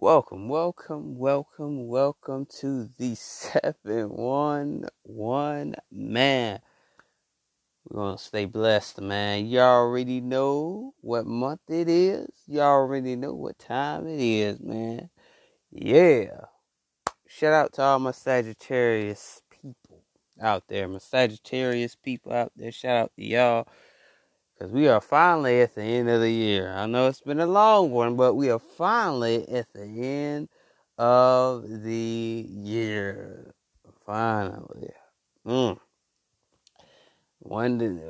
Welcome, welcome, welcome, welcome to the 711 man. We're going to stay blessed, man. Y'all already know what month it is. Y'all already know what time it is, man. Yeah. Shout out to all my Sagittarius people out there. My Sagittarius people out there. Shout out to y'all. Because we are finally at the end of the year. I know it's been a long one, but we are finally at the end of the year. Finally. Mm. One day,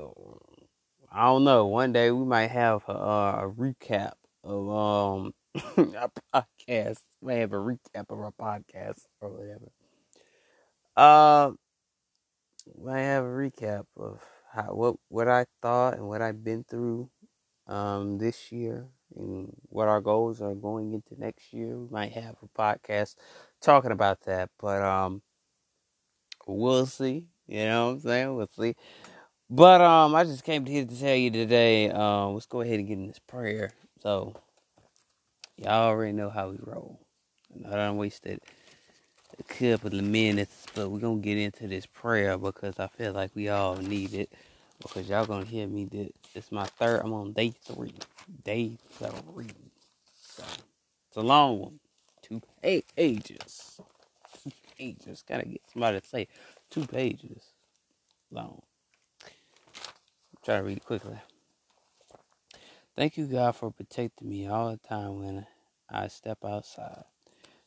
I don't know. One day we might have a, a recap of um our podcast. We have a recap of our podcast or whatever. Uh, we have a recap of how what what I thought and what I've been through um, this year and what our goals are going into next year. We might have a podcast talking about that, but um, we'll see. You know what I'm saying? We'll see. But um, I just came here to tell you today. Um, let's go ahead and get in this prayer. So y'all already know how we roll. I don't wasted a couple of minutes, but we're gonna get into this prayer because I feel like we all need it. Because y'all gonna hear me. That it's my third. I'm on day three. Day three. So it's a long one. Two pages. Two pages. Gotta get somebody to say two pages long. Try to read it quickly. Thank you, God, for protecting me all the time when I step outside.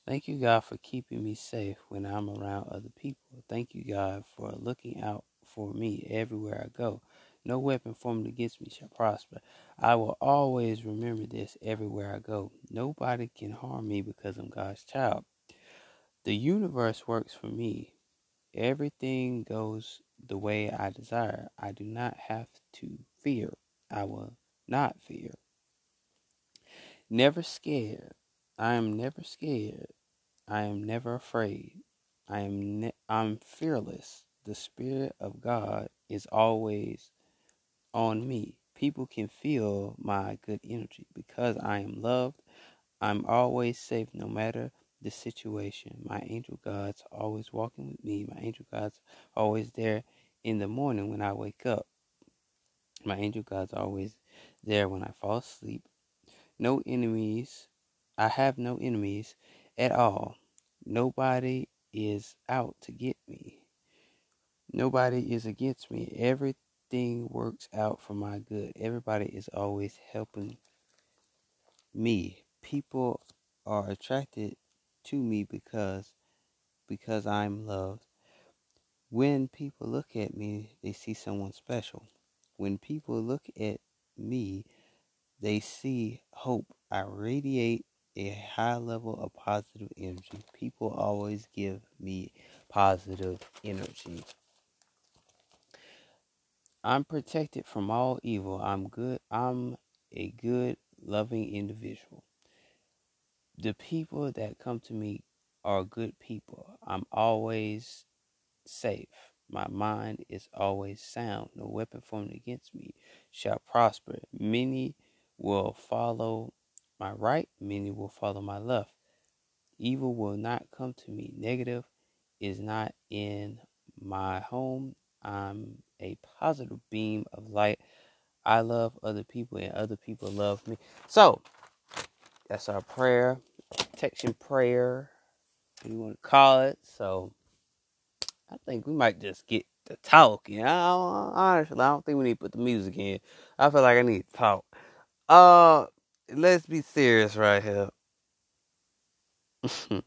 Thank you, God, for keeping me safe when I'm around other people. Thank you, God, for looking out for me everywhere I go. No weapon formed against me shall prosper. I will always remember this everywhere I go. Nobody can harm me because I'm God's child. The universe works for me. Everything goes the way I desire. I do not have to fear. I will not fear. Never scared. I am never scared. I am never afraid. I am ne- I'm fearless. The spirit of God is always on me. People can feel my good energy because I am loved. I'm always safe no matter the situation. My angel God's always walking with me. My angel God's always there in the morning when I wake up. My angel God's always there when I fall asleep. No enemies. I have no enemies at all. Nobody is out to get me. Nobody is against me. Everything works out for my good. Everybody is always helping me. People are attracted to me because because I'm loved. When people look at me, they see someone special. When people look at me, they see hope. I radiate a high level of positive energy. People always give me positive energy. I'm protected from all evil. I'm good. I'm a good, loving individual. The people that come to me are good people. I'm always safe. My mind is always sound. No weapon formed against me shall prosper. Many will follow my right, many will follow my left. Evil will not come to me. Negative is not in my home. I'm a positive beam of light. I love other people and other people love me. So, that's our prayer, protection prayer, you want to call it. So, I think we might just get to talking. I honestly, I don't think we need to put the music in. I feel like I need to talk. Uh, let's be serious right here.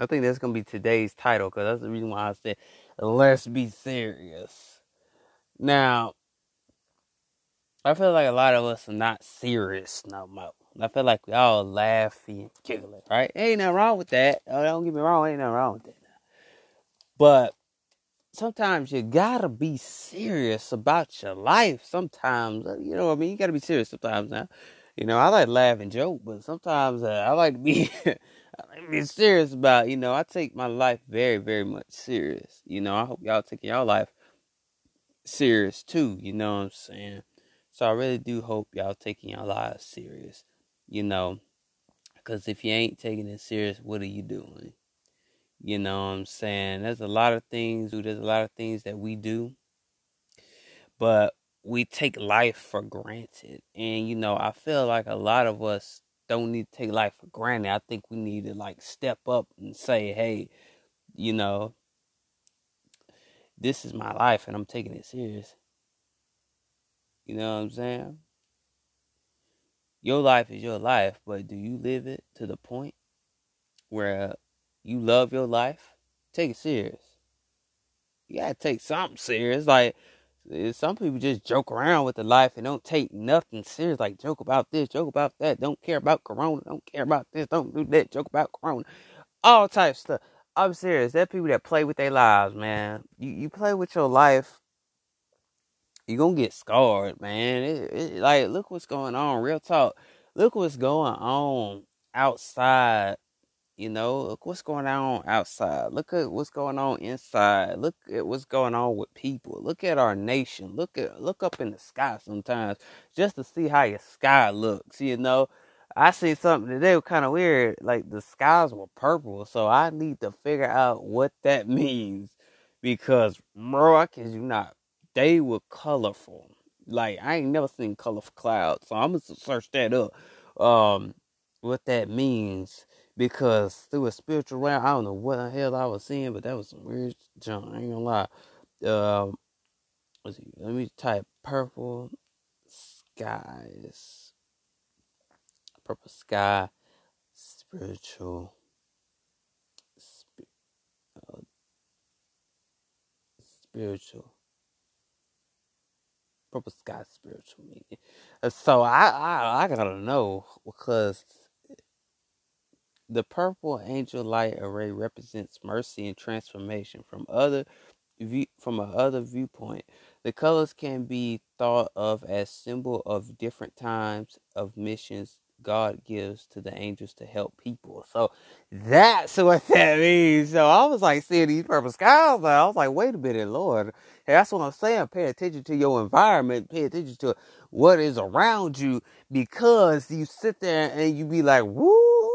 I think that's gonna be today's title because that's the reason why I said let's be serious. Now, I feel like a lot of us are not serious no more. I feel like we all laughing and giggling, right? Ain't nothing wrong with that. Oh, don't get me wrong, ain't nothing wrong with that. But sometimes you gotta be serious about your life. Sometimes, uh, you know what I mean? You gotta be serious sometimes now. You know, I like laugh and joke, but sometimes uh, I like to be I like be serious about, you know, I take my life very, very much serious. You know, I hope y'all take your life serious too, you know what I'm saying? So I really do hope y'all taking your lives serious, you know, Because if you ain't taking it serious, what are you doing? You know what I'm saying? There's a lot of things, there's a lot of things that we do, but we take life for granted. And, you know, I feel like a lot of us don't need to take life for granted. I think we need to, like, step up and say, hey, you know, this is my life and I'm taking it serious. You know what I'm saying? Your life is your life, but do you live it to the point where you love your life? Take it serious. You gotta take something serious. Like eh, some people just joke around with the life and don't take nothing serious. Like joke about this, joke about that. Don't care about Corona. Don't care about this. Don't do that. Joke about Corona. All types of stuff. I'm serious. There people that play with their lives, man. You you play with your life, you gonna get scarred, man. It, it, like look what's going on. Real talk. Look what's going on outside you know, look what's going on outside. Look at what's going on inside. Look at what's going on with people. Look at our nation. Look at look up in the sky sometimes just to see how your sky looks. You know, I seen something today was kind of weird. Like the skies were purple, so I need to figure out what that means because, bro, I kid you not, they were colorful. Like I ain't never seen colorful clouds, so I'm gonna search that up. Um, what that means because through a spiritual realm, I don't know what the hell I was seeing, but that was some weird junk. I ain't gonna lie. Um, let me type purple skies, purple sky, spiritual, uh, spiritual. Purple sky spiritual meaning. So I, I I gotta know because the purple angel light array represents mercy and transformation from other view, from a other viewpoint. The colors can be thought of as symbol of different times of missions God gives to the angels to help people. So that's what that means. So I was like seeing these purple skies. I was like, wait a minute, Lord. Hey, that's what I'm saying. Pay attention to your environment. Pay attention to what is around you because you sit there and you be like, woo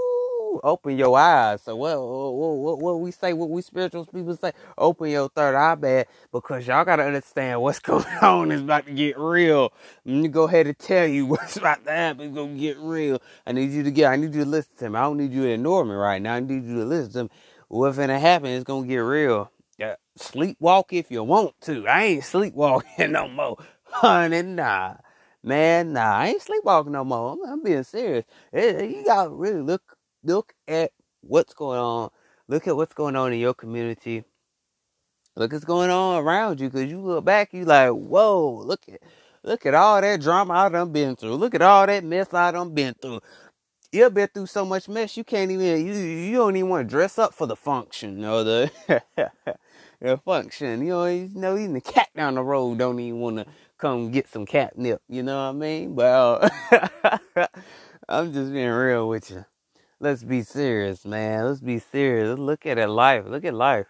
open your eyes. So what, what, what, what we say, what we spiritual people say, open your third eye, man, because y'all gotta understand what's going on is about to get real. Let me go ahead and tell you what's about to happen. It's gonna get real. I need you to get, I need you to listen to me. I don't need you to ignore me right now. I need you to listen to me. What's gonna happen is gonna get real. Yeah, sleepwalk if you want to. I ain't sleepwalking no more. Honey, nah. Man, nah, I ain't sleepwalking no more. I'm, I'm being serious. It, you gotta really look look at what's going on. Look at what's going on in your community. Look what's going on around you. Cause you look back, you like, whoa, look at look at all that drama I done been through. Look at all that mess I done been through. You've been through so much mess you can't even you you don't even want to dress up for the function or the the function. You know, you know, even the cat down the road don't even want to come get some catnip. You know what I mean? Well, uh, I'm just being real with you let's be serious, man. Let's be serious. look at it life. Look at life.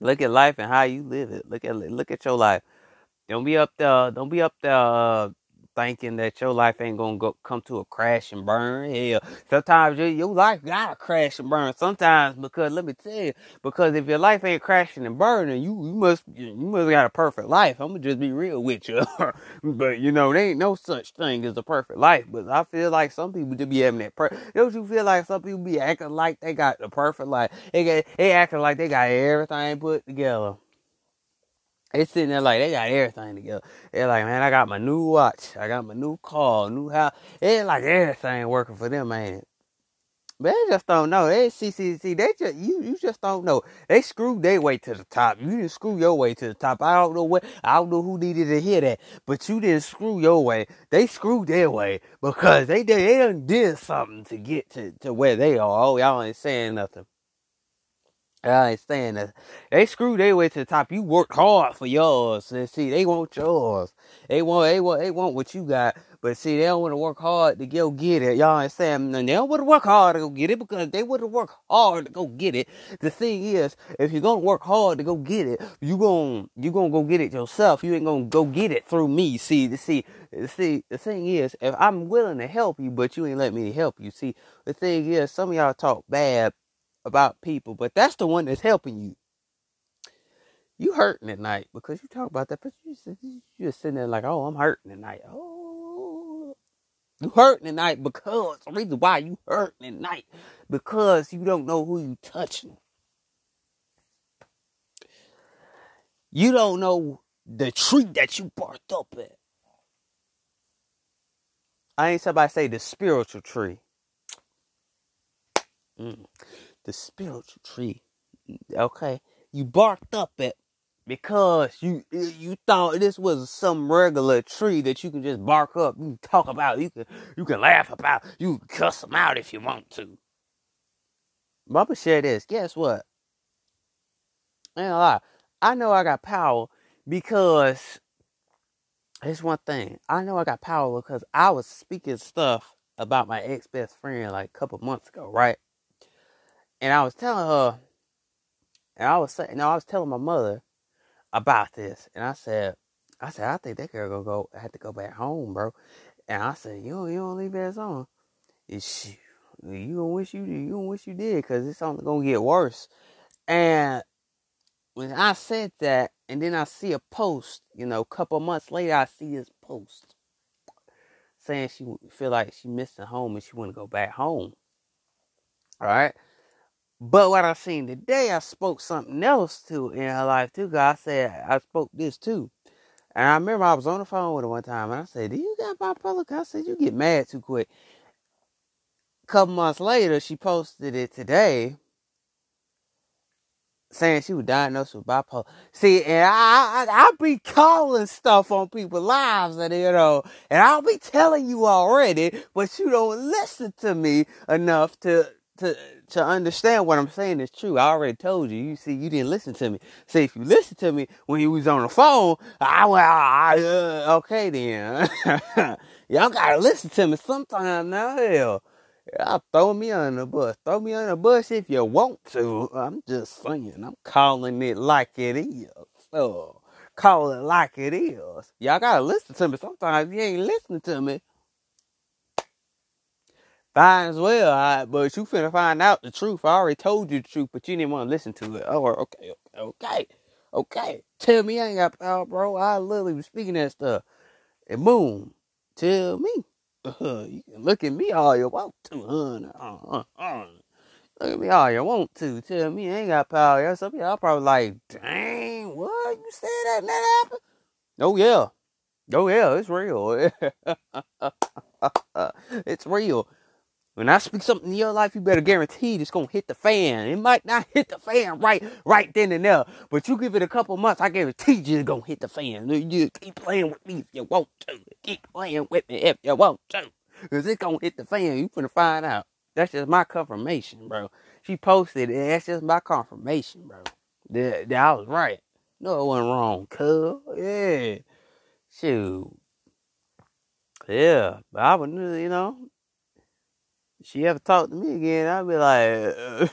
Look at life and how you live it. Look at look at your life. Don't be up there. Don't be up there uh, thinking that your life ain't gonna go come to a crash and burn. Hell, sometimes your, your life gotta crash and burn. Sometimes because let me tell you, because if your life ain't crashing and burning, you you must you must got a perfect life. I'm gonna just be real with you. but you know, there ain't no such thing as a perfect life. But I feel like some people just be having that. Per- Don't you feel like some people be acting like they got the perfect life? They got, they acting like they got everything put together. They sitting there like they got everything together. They're like, man, I got my new watch, I got my new car, new house. It's like everything working for them, man. But they just don't know. They see, see, see. They just you, you just don't know. They screwed their way to the top. You didn't screw your way to the top. I don't know what. I don't know who needed to hear that, but you didn't screw your way. They screwed their way because they did. They done did something to get to to where they are. Oh, y'all ain't saying nothing. I saying that. They screw their way to the top. You worked hard for yours. And see, they want yours. They want, they want, they want what you got. But see, they don't want to work hard to go get it. Y'all understand? And they don't want to work hard to go get it because they want to work hard to go get it. The thing is, if you're gonna work hard to go get it, you going you gonna go get it yourself. You ain't gonna go get it through me. See, see, see. The thing is, if I'm willing to help you, but you ain't let me help you. See, the thing is, some of y'all talk bad about people, but that's the one that's helping you. You hurting at night because you talk about that, but you just, you just sitting there like, oh, I'm hurting at night. Oh, you hurting at night because the reason why you hurting at night because you don't know who you touching. You don't know the tree that you barked up at. I ain't somebody say the spiritual tree. Mm the spiritual tree. Okay, you barked up at because you you thought this was some regular tree that you can just bark up, you talk about, you can you can laugh about, you can cuss them out if you want to. Mama share this. Guess what? Ain't lie. I know I got power because it's one thing. I know I got power because I was speaking stuff about my ex best friend like a couple months ago, right? And I was telling her, and I was saying, no, I was telling my mother about this, and I said, I said, I think that girl gonna go have to go back home, bro. And I said, you don't, you don't leave that on. It's you gonna wish you you gonna wish you did, cause it's only gonna get worse. And when I said that, and then I see a post, you know, a couple months later, I see this post saying she feel like she missing home and she want to go back home. All right. But what I seen today, I spoke something else to in her life too. God said I spoke this too, and I remember I was on the phone with her one time, and I said, "Do you got bipolar?" I said you get mad too quick. A couple months later, she posted it today, saying she was diagnosed with bipolar. See, and I, I I be calling stuff on people's lives, and you know, and I'll be telling you already, but you don't listen to me enough to to to understand what I'm saying is true. I already told you. You see, you didn't listen to me. See, if you listen to me when you was on the phone, I well, I, uh, okay then. Y'all gotta listen to me sometime now. Hell, y'all throw me on the bus. Throw me on the bus if you want to. I'm just saying. I'm calling it like it is. So, call it like it is. Y'all gotta listen to me. Sometimes you ain't listening to me. Fine as well, right, but you finna find out the truth. I already told you the truth, but you didn't want to listen to it. Oh, okay, okay, okay, okay. Tell me I ain't got power, bro. I literally was speaking that stuff. And boom, tell me. Uh, you can look at me all you want to, huh? Uh, uh, uh. Look at me all you want to. Tell me I ain't got power. Yeah, some y'all probably like, dang, what? You said that that happened? Oh, yeah. Oh, yeah, it's real. it's real. When I speak something in your life, you better guarantee it's gonna hit the fan. It might not hit the fan right, right then and there, but you give it a couple months, I guarantee you it's gonna hit the fan. You keep playing with me if you want to. Keep playing with me if you want to, cause it's gonna hit the fan. You finna find out. That's just my confirmation, bro. She posted it. That's just my confirmation, bro. That, that I was right. No, it wasn't wrong, cuz. Yeah. Shoot. Yeah, but I would, you know, she ever talk to me again, I'd be like, uh,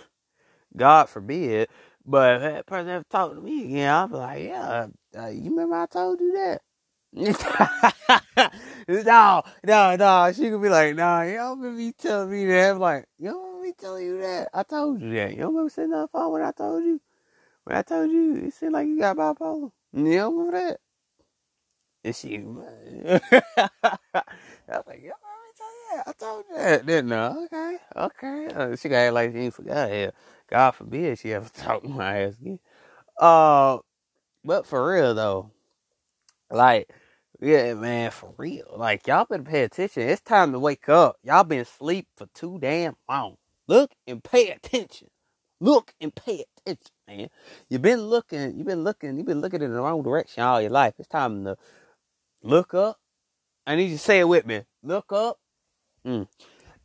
God forbid. But if that person ever talk to me again, I'd be like, yeah, uh, you remember I told you that? no, no, no. She could be like, nah, you don't remember me telling me that. I'm like, you don't remember me telling you that? I told you that. You don't remember sitting on the phone when I told you? When I told you, it seemed like you got bipolar. You don't remember that? And she, I was like, yeah. I told you that, didn't I? Okay, okay. Uh, she got like she ain't forgot. Yeah, God forbid she ever talk to my ass again. Uh, but for real though, like, yeah, man, for real. Like, y'all better pay attention. It's time to wake up. Y'all been asleep for too damn long. Look and pay attention. Look and pay attention, man. You've been looking. You've been looking. You've been looking in the wrong direction all your life. It's time to look up. I need you to say it with me. Look up Mm.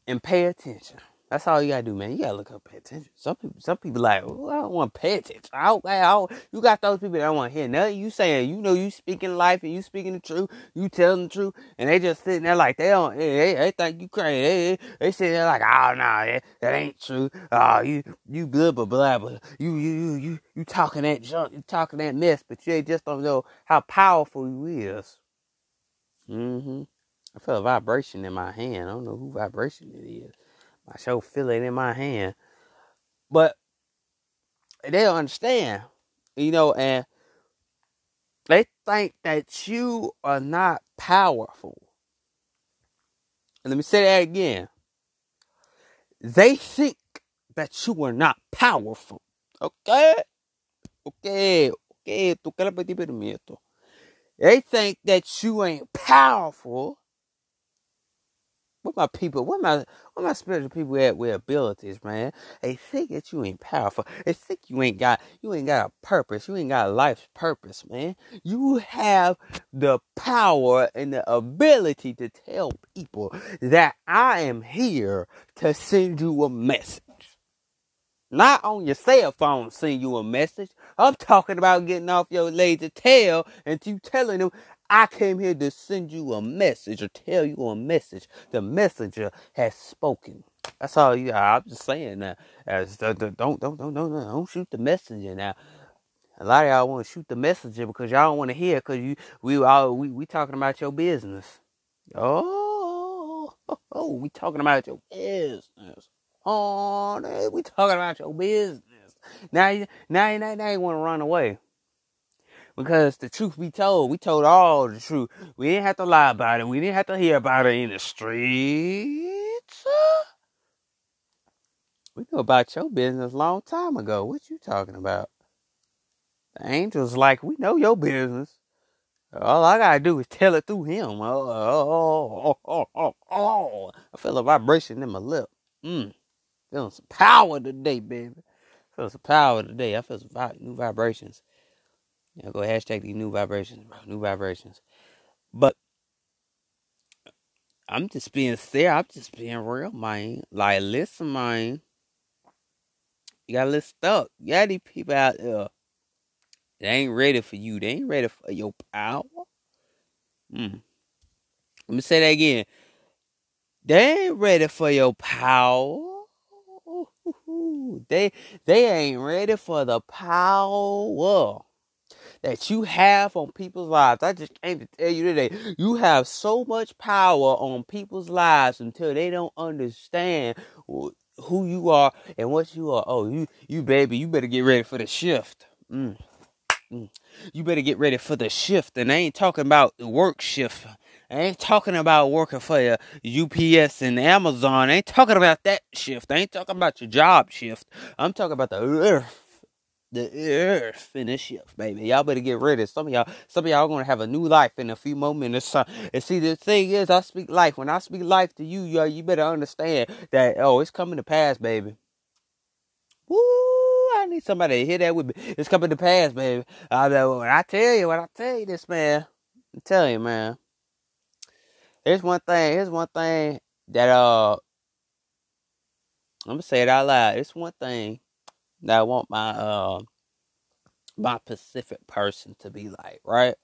And pay attention. That's all you gotta do, man. You gotta look up, pay attention. Some people, some people like, I don't want to pay attention. I don't, I you got those people that don't want to hear nothing you saying. You know, you speaking life and you speaking the truth. You telling the truth, and they just sitting there like they don't. They, they think you crazy. They, they, sitting there like, oh no, that, that ain't true. Oh, you, you blah blah blah blah. You, you, you, you, you talking that junk. You talking that mess, but you just don't know how powerful you is. Mm-hmm. I feel a vibration in my hand. I don't know who vibration it is. I show feel it in my hand. But they don't understand, you know, and they think that you are not powerful. And let me say that again. They think that you are not powerful. Okay? Okay, okay, tú They think that you ain't powerful what my people, what my what my spiritual people at with abilities, man? They think that you ain't powerful. They think you ain't got you ain't got a purpose. You ain't got a life's purpose, man. You have the power and the ability to tell people that I am here to send you a message. Not on your cell phone send you a message. I'm talking about getting off your lazy tail and you telling them I came here to send you a message or tell you a message. The messenger has spoken. That's all you. I'm just saying that. As don't don't don't don't don't shoot the messenger now. A lot of y'all want to shoot the messenger because y'all don't want to hear because you we all we we talking about your business. Oh, oh, oh, we talking about your business. Oh, we talking about your business. Now now you now you want to run away. Because the truth be told, we told all the truth. We didn't have to lie about it. We didn't have to hear about it in the streets. We knew about your business a long time ago. What you talking about? The angels like, we know your business. All I gotta do is tell it through him. Oh, oh, oh, oh, oh. I feel a vibration in my lip. Mm. Feeling some power today, baby. I feel some power today. I feel some new vibrations. Yeah, go hashtag these new vibrations, bro. New vibrations. But I'm just being fair. I'm just being real, man. Like, listen, man. You gotta listen up. You got these people out there. They ain't ready for you. They ain't ready for your power. Hmm. Let me say that again. They ain't ready for your power. They they ain't ready for the power that you have on people's lives. I just came to tell you today, you have so much power on people's lives until they don't understand who you are and what you are. Oh, you, you baby, you better get ready for the shift. Mm. Mm. You better get ready for the shift. And I ain't talking about the work shift. I ain't talking about working for your UPS and Amazon. I ain't talking about that shift. I ain't talking about your job shift. I'm talking about the earth the earth in this shift, baby. Y'all better get ready. Some of y'all, some of y'all gonna have a new life in a few more minutes. And see, the thing is, I speak life. When I speak life to you, y'all, you better understand that oh, it's coming to pass, baby. Woo! I need somebody to hear that with me. It's coming to pass, baby. I mean, when I tell you, when I tell you this, man, I'm telling you, man. Here's one thing. Here's one thing that uh, I'm gonna say it out loud. It's one thing that I want my uh my Pacific person to be like, right?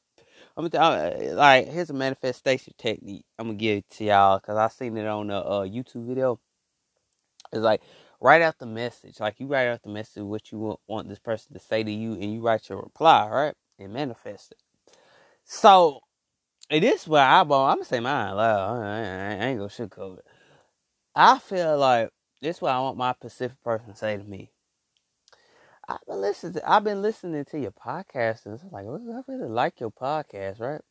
I'm gonna like here's a manifestation technique. I'm gonna give it to y'all because I seen it on a uh, YouTube video. It's like write out the message, like you write out the message what you want, want this person to say to you, and you write your reply, right, and manifest it. So it is where I, want. I'm gonna say mine loud. I ain't gonna sugarcoat it. I feel like this is what I want my Pacific person to say to me. I've been listening. To, I've been listening to your podcast, and it's like, I really like your podcast, right?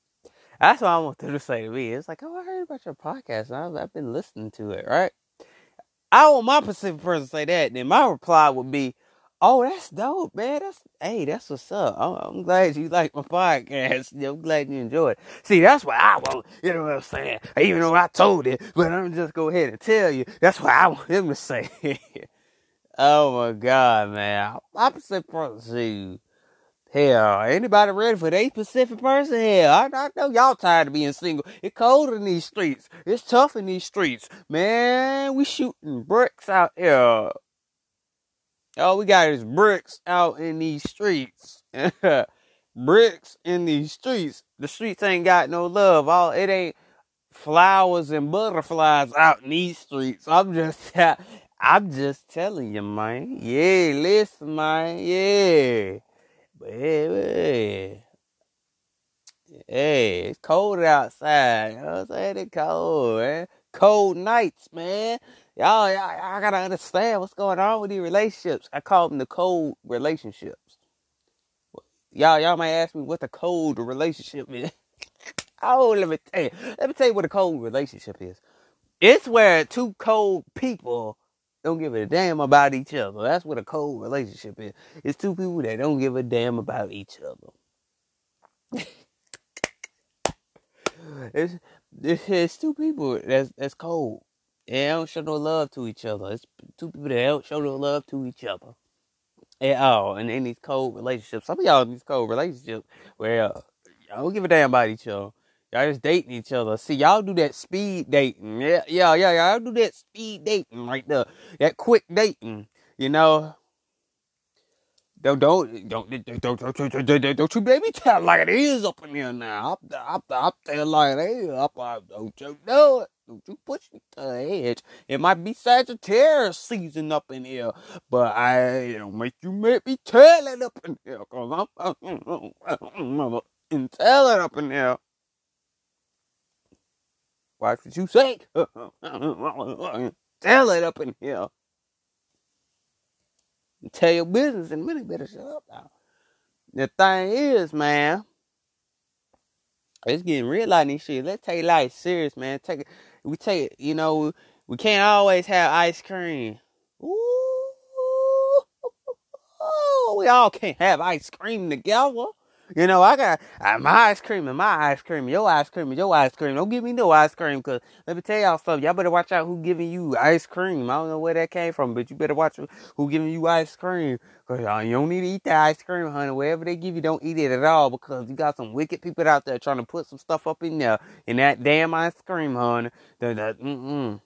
That's what I want them to say to me. It's like, oh, I heard about your podcast, and I've, I've been listening to it, right? I want my Pacific person to say that. Then my reply would be, "Oh, that's dope, man. That's hey, that's what's up. I'm, I'm glad you like my podcast. I'm glad you enjoy it. See, that's what I want. You know what I'm saying? Even though I told it, but I'm just go ahead and tell you. That's what I want him to say." Oh my god, man. I'm supposed to Hell, anybody ready for the specific person? Hell, I, I know y'all tired of being single. It's cold in these streets. It's tough in these streets. Man, we shooting bricks out here. All we got is bricks out in these streets. bricks in these streets. The streets ain't got no love. All it ain't flowers and butterflies out in these streets. I'm just I'm just telling you, man. Yeah, listen, man. Yeah. Baby. Hey, it's cold outside. You know what I'm saying? It's cold, man. Cold nights, man. Y'all, y'all, y'all gotta understand what's going on with these relationships. I call them the cold relationships. Y'all, y'all might ask me what the cold relationship is. oh, let me tell you. Let me tell you what a cold relationship is. It's where two cold people don't give a damn about each other. That's what a cold relationship is. It's two people that don't give a damn about each other. it's, it's, it's two people that's that's cold. They don't show no love to each other. It's two people that don't show no love to each other at all. And in these cold relationships, some of y'all in these cold relationships where y'all don't give a damn about each other. Y'all just dating each other. See, y'all do that speed dating. Yeah, yeah, yeah. Y'all do that speed dating right there. That quick dating. You know, don't don't don't don't don't, don't, don't, don't you baby tell like it is up in here now. I'm I'm, I'm telling like it is. Up, don't you know it. Don't you push me to the edge. It might be Sagittarius season up in here, but I don't make you make me tell it up in here, cause I'm, I'm, I'm, I'm tell it up in here. Watch what you say. tell it up in here. Tell your business and really better shut up now. The thing is, man, it's getting real out in shit. Let's take life serious, man. Take it we take it. you know we can't always have ice cream. Ooh, we all can't have ice cream together. You know, I got uh, my ice cream and my ice cream, your ice cream and your ice cream. Don't give me no ice cream, cause let me tell y'all something. Y'all better watch out who giving you ice cream. I don't know where that came from, but you better watch who giving you ice cream, cause uh, you don't need to eat that ice cream, honey. Wherever they give you, don't eat it at all, because you got some wicked people out there trying to put some stuff up in there in that damn ice cream, honey. That, that mm.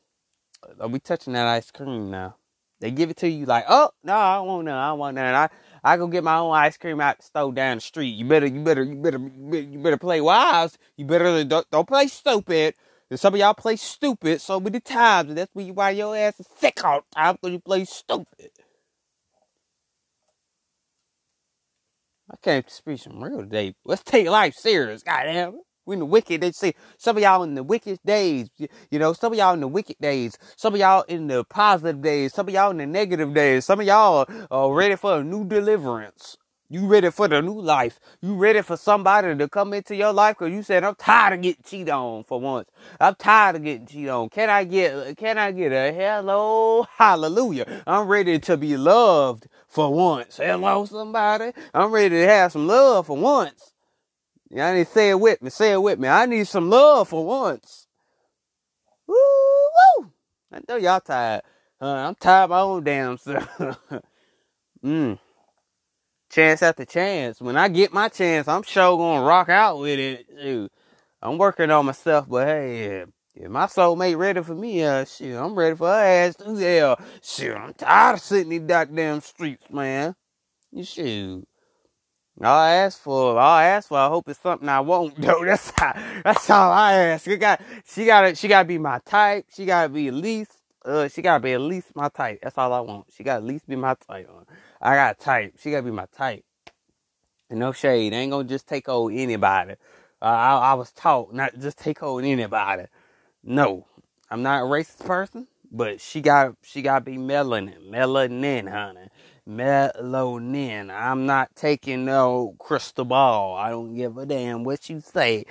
Don't be touching that ice cream now. They give it to you like, oh no, I don't want none. I don't want none. I I go get my own ice cream out the store down the street. You better, you better, you better, you better play wise. You better don't, don't play stupid. And some of y'all play stupid so many times, and that's why your ass is sick all the time because you play stupid. I came to speak some real today. Let's take life serious, goddamn it. We in the wicked. They say some of y'all in the wicked days. You know, some of y'all in the wicked days. Some of y'all in the positive days. Some of y'all in the negative days. Some of y'all are ready for a new deliverance. You ready for the new life. You ready for somebody to come into your life because you said, I'm tired of getting cheated on for once. I'm tired of getting cheated on. Can I get, can I get a hello? Hallelujah. I'm ready to be loved for once. Hello, somebody. I'm ready to have some love for once. Y'all need to say it with me. Say it with me. I need some love for once. Woo woo! I know y'all tired. Uh, I'm tired of my own damn self. mm. Chance after chance. When I get my chance, I'm sure gonna rock out with it. Shoot. I'm working on myself, but hey, if my soulmate ready for me, uh, shit, I'm ready for her ass too. Yeah, shit, I'm tired of sitting in these goddamn streets, man. You shoot. I ask for, I ask for, I hope it's something I won't do. That's how, that's all I ask. She got, she gotta, she gotta be my type. She gotta be at least, uh, she gotta be at least my type. That's all I want. She gotta at least be my type. I got type. She gotta be my type. And no shade. Ain't gonna just take over anybody. Uh, I, I was taught not just take over anybody. No, I'm not a racist person, but she got, she gotta be melanin, melanin, honey melanin. I'm not taking no crystal ball. I don't give a damn what you say.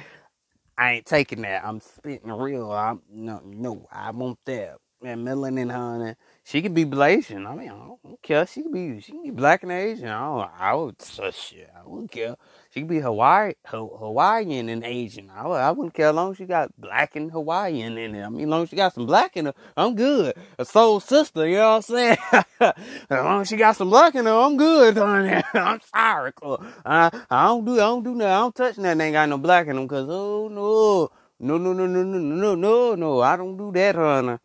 I ain't taking that. I'm spitting real. I'm no, no. I want that. And melanin, honey. She could be Blasian. I mean, I don't care. She could be she could be black and Asian. I don't. I would. So shit. I wouldn't care. She could be Hawaii, Hawaiian and Asian. I, I wouldn't care as long as she got black and Hawaiian in there. I mean, as long as she got some black in her, I'm good. A soul sister, you know what I'm saying? as long as she got some black in her, I'm good honey. I'm sorry. I, I don't do, I don't do nothing. I don't touch nothing. Ain't got no black in them because, oh no. No, no, no, no, no, no, no, no. I don't do that, honey.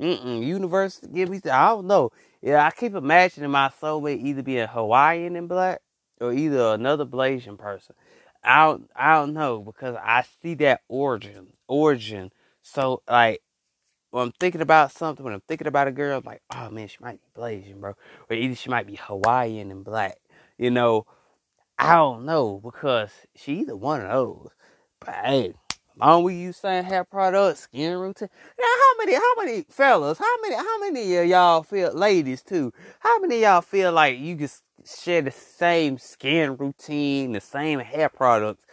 Mm-mm. Universe, give me, I don't know. Yeah, I keep imagining my soulmate either being Hawaiian and black or either another Blasian person. I don't, I don't know because I see that origin, origin. So like when I'm thinking about something, when I'm thinking about a girl, I'm like, oh man, she might be Blasian, bro, or either she might be Hawaiian and black. You know, I don't know because she either one of those. But hey, long we use same hair products, skin routine. Now, how many, how many fellas, how many, how many of y'all feel, ladies too, how many y'all feel like you just share the same skin routine, the same hair products,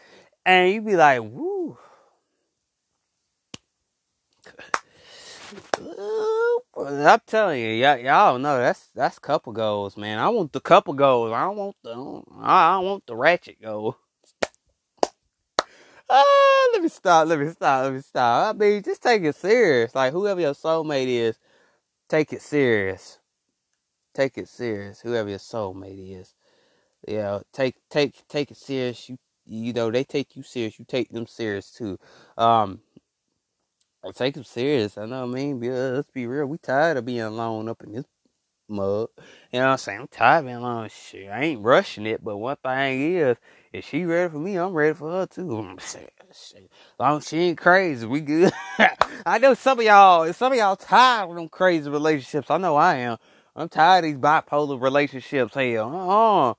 and you be like, woo. I'm telling you, y'all, y'all know that's that's couple goals, man. I want the couple goals. I don't want the I don't want the ratchet goal. Ah, let me stop. Let me stop. Let me stop. I mean, just take it serious. Like whoever your soulmate is, take it serious. Take it serious. Whoever your soulmate is, yeah, take take take it serious. You you know they take you serious. You take them serious too. Um, take them serious. I know what I mean. let's be real. We tired of being alone up in this mug. You know what I'm saying? I'm tired of being alone. Shit, I ain't rushing it. But one thing is, if she ready for me, I'm ready for her too. I'm saying. Long as she ain't crazy, we good. I know some of y'all, some of y'all tired of them crazy relationships. I know I am. I'm tired of these bipolar relationships. Hell, uh-uh.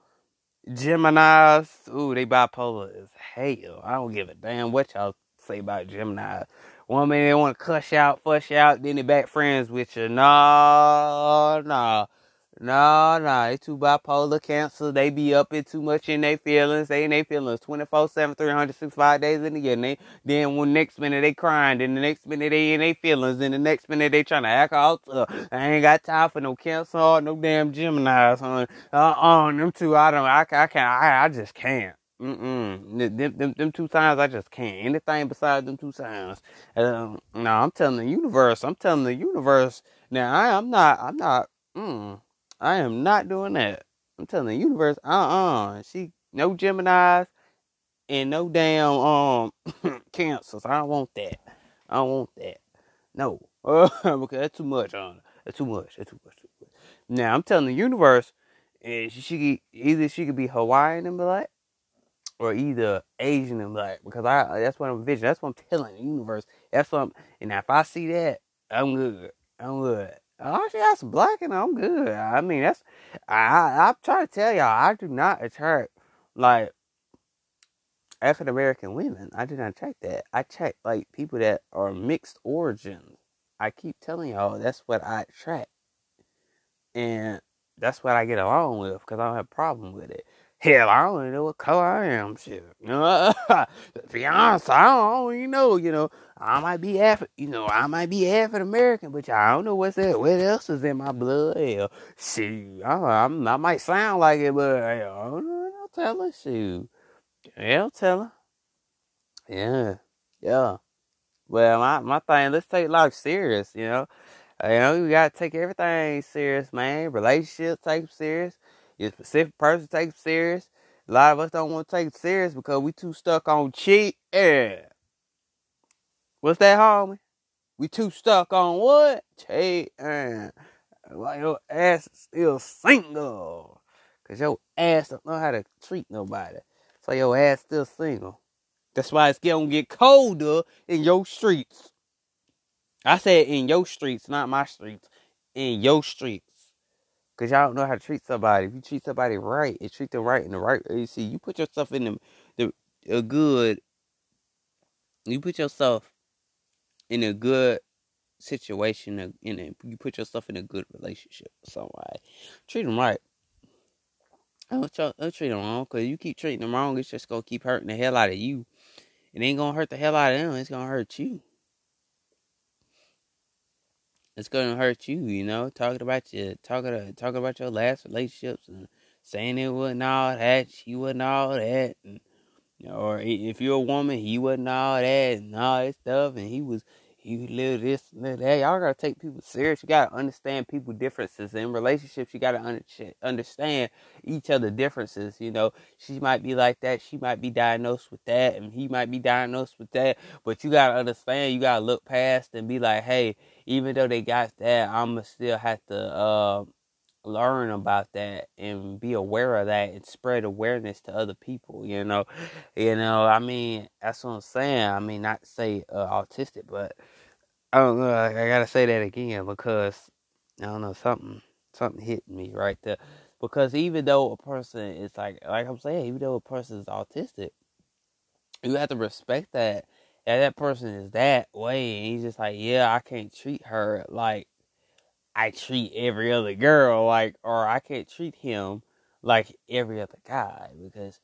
Gemini's, ooh, they bipolar as hell. I don't give a damn what y'all say about Gemini. One minute they want to cuss out, fuss out, then they back friends with you. Nah, nah. No, no, they too bipolar cancer. They be up in too much in their feelings. They in their feelings 24 7, 365 days in the year. And they, then when next minute they crying, then the next minute they in their feelings, then the next minute they trying to act out. Uh, I ain't got time for no cancer or no damn Gemini's. Uh, uh, them two, I don't, I, I can't, I, I just can't. Mm-mm. Them, them, them two signs, I just can't. Anything besides them two signs. Um, no, I'm telling the universe. I'm telling the universe. Now, I, I'm not, I'm not, mm. I am not doing that. I'm telling the universe, uh uh She no Geminis and no damn um cancers. I don't want that. I don't want that. No. because that's too much on That's too much. That's too much. Too much. Now I'm telling the universe, and she, she either she could be Hawaiian and black, or either Asian and black. Because I that's what I'm visioning. That's what I'm telling the universe. That's what. I'm, and if I see that, I'm good. I'm good. Oh, she got black and I'm good. I mean, that's I I'm trying to tell y'all, I do not attract like African American women. I do not attract that. I attract like people that are mixed origins. I keep telling y'all that's what I attract, and that's what I get along with because I don't have a problem with it. Hell, I don't even know what color I am. Shit, you know, to be honest, I don't, even know. You know, I might be half, you know, I might be African American, but I don't know what's that. What else is in my blood? Hell, shoot, I, I, I might sound like it, but hell, I don't know. I'll tell her. Shoot, yeah, I'll tell her. Yeah, yeah. Well, my my thing, let's take life serious. You know, you know, we gotta take everything serious, man. Relationships take serious. Your specific person take serious. A lot of us don't want to take it serious because we too stuck on cheat. Yeah. What's that, homie? We too stuck on what? Cheat. Yeah. Why your ass is still single? Cause your ass don't know how to treat nobody. So your ass still single. That's why it's gonna get colder in your streets. I said in your streets, not my streets. In your streets. Cause y'all don't know how to treat somebody. If you treat somebody right and treat them right in the right, way. you see, you put yourself in the the a good. You put yourself in a good situation. Uh, in a, you put yourself in a good relationship with somebody. Treat them right. Don't, don't treat them wrong. Cause you keep treating them wrong, it's just gonna keep hurting the hell out of you. It ain't gonna hurt the hell out of them. It's gonna hurt you. It's gonna hurt you, you know, talking about your talking talking about your last relationships and saying it wasn't all that, she wasn't all that, and, or if you're a woman, he wasn't all that and all that stuff, and he was you live this, live that. Y'all gotta take people serious. You gotta understand people differences in relationships. You gotta under- understand each other differences. You know, she might be like that. She might be diagnosed with that, and he might be diagnosed with that. But you gotta understand. You gotta look past and be like, hey, even though they got that, I'ma still have to uh, learn about that and be aware of that and spread awareness to other people. You know, you know. I mean, that's what I'm saying. I mean, not say uh, autistic, but I don't know. I, I gotta say that again because I don't know something something hit me right there. Because even though a person is like like I'm saying, even though a person is autistic, you have to respect that. Yeah, that person is that way, and he's just like, yeah, I can't treat her like I treat every other girl, like, or I can't treat him like every other guy. Because,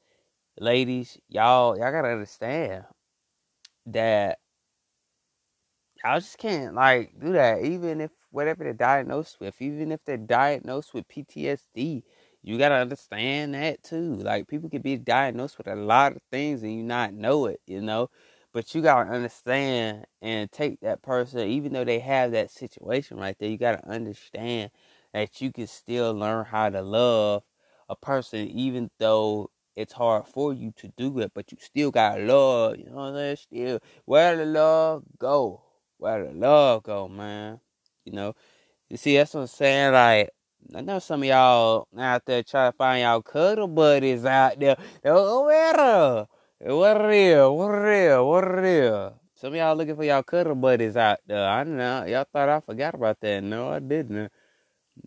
ladies, y'all, y'all gotta understand that I just can't like do that. Even if whatever they're diagnosed with, even if they're diagnosed with PTSD, you gotta understand that too. Like people can be diagnosed with a lot of things and you not know it, you know. But you gotta understand and take that person, even though they have that situation right there. You gotta understand that you can still learn how to love a person, even though it's hard for you to do it. But you still got to love. You know what I'm saying? Still, where the love go? Where the love go, man. You know, you see, that's what I'm saying. Like, I know some of y'all out there trying to find y'all cuddle buddies out there. Where? What real? What real? What real? Some of y'all looking for y'all cuddle buddies out there. I know. Y'all thought I forgot about that. No, I didn't.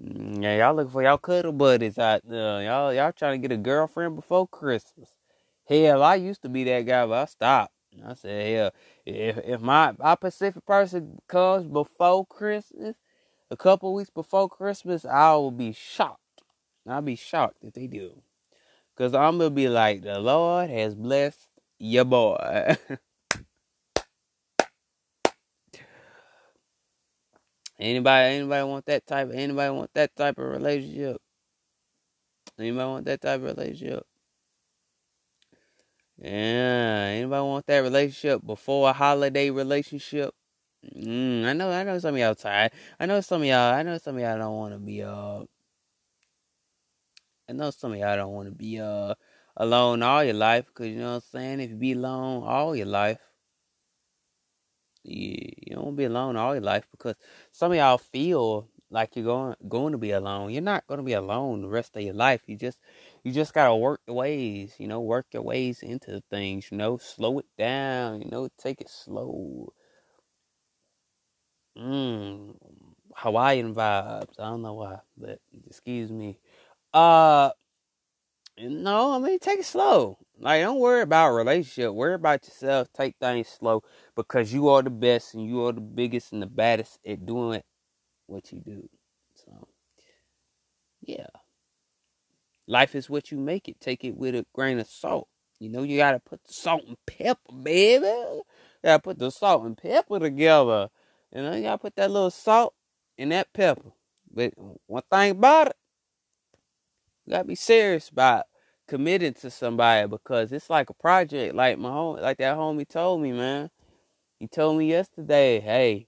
Mm, yeah, y'all looking for y'all cuddle buddies out there. Y'all, y'all trying to get a girlfriend before Christmas. Hell, I used to be that guy, but I stopped. I said, hell, if if my my Pacific person comes before Christmas, a couple weeks before Christmas, I will be shocked. I'll be shocked if they do. Cause I'm gonna be like, the Lord has blessed your boy. anybody anybody want that type of anybody want that type of relationship? Anybody want that type of relationship? Yeah, anybody want that relationship before a holiday relationship? Mm, I know, I know some of y'all tired. I know some of y'all. I know some of y'all don't want to be uh. I know some of y'all don't want to be uh alone all your life because you know what I'm saying. If you be alone all your life, you you don't be alone all your life because some of y'all feel like you're going going to be alone. You're not going to be alone the rest of your life. You just you just gotta work your ways, you know, work your ways into things, you know, slow it down, you know, take it slow. Mmm, Hawaiian vibes. I don't know why, but excuse me. Uh, no, I mean take it slow. Like don't worry about relationship. Worry about yourself. Take things slow because you are the best and you are the biggest and the baddest at doing what you do. So, yeah. Life is what you make it. Take it with a grain of salt. You know, you gotta put the salt and pepper, baby. You gotta put the salt and pepper together. You know, you gotta put that little salt and that pepper. But one thing about it, you gotta be serious about committing to somebody because it's like a project. Like my home, like that homie told me, man. He told me yesterday, hey,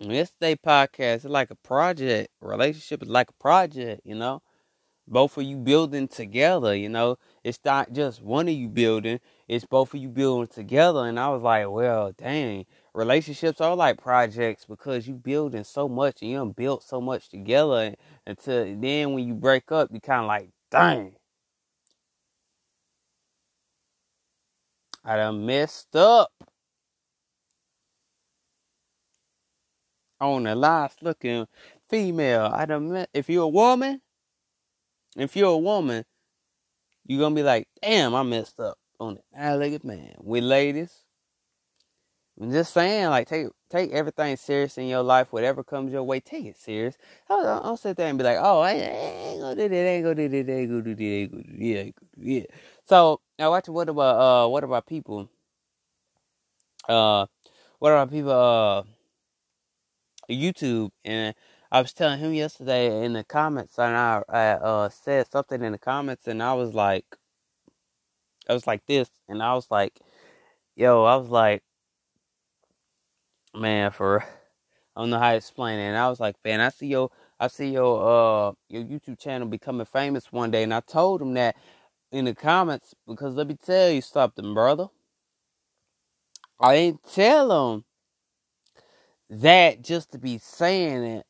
yesterday podcast is like a project. Relationship is like a project, you know both of you building together, you know. It's not just one of you building, it's both of you building together. And I was like, well, dang, relationships are like projects because you building so much and you done built so much together until then when you break up, you kind of like, dang. I done messed up. On the last looking female. I done, if you're a woman, if you're a woman, you're gonna be like, damn, I messed up on look at man. With ladies, I'm just saying, like, take take everything serious in your life. Whatever comes your way, take it serious. Don't, don't sit there and be like, oh, I ain't gonna do that, I ain't gonna do that, I ain't gonna do that, I ain't gonna do that, I ain't gonna do that. So now, watch what about uh, what about people? Uh, what about people? Uh, YouTube, and I was telling him yesterday in the comments, and I, uh, said something in the comments, and I was like, I was like this, and I was like, yo, I was like, man, for I don't know how to explain it, and I was like, man, I see your, I see your, uh, your YouTube channel becoming famous one day, and I told him that in the comments because let me tell you something, brother. I ain't tell him that just to be saying it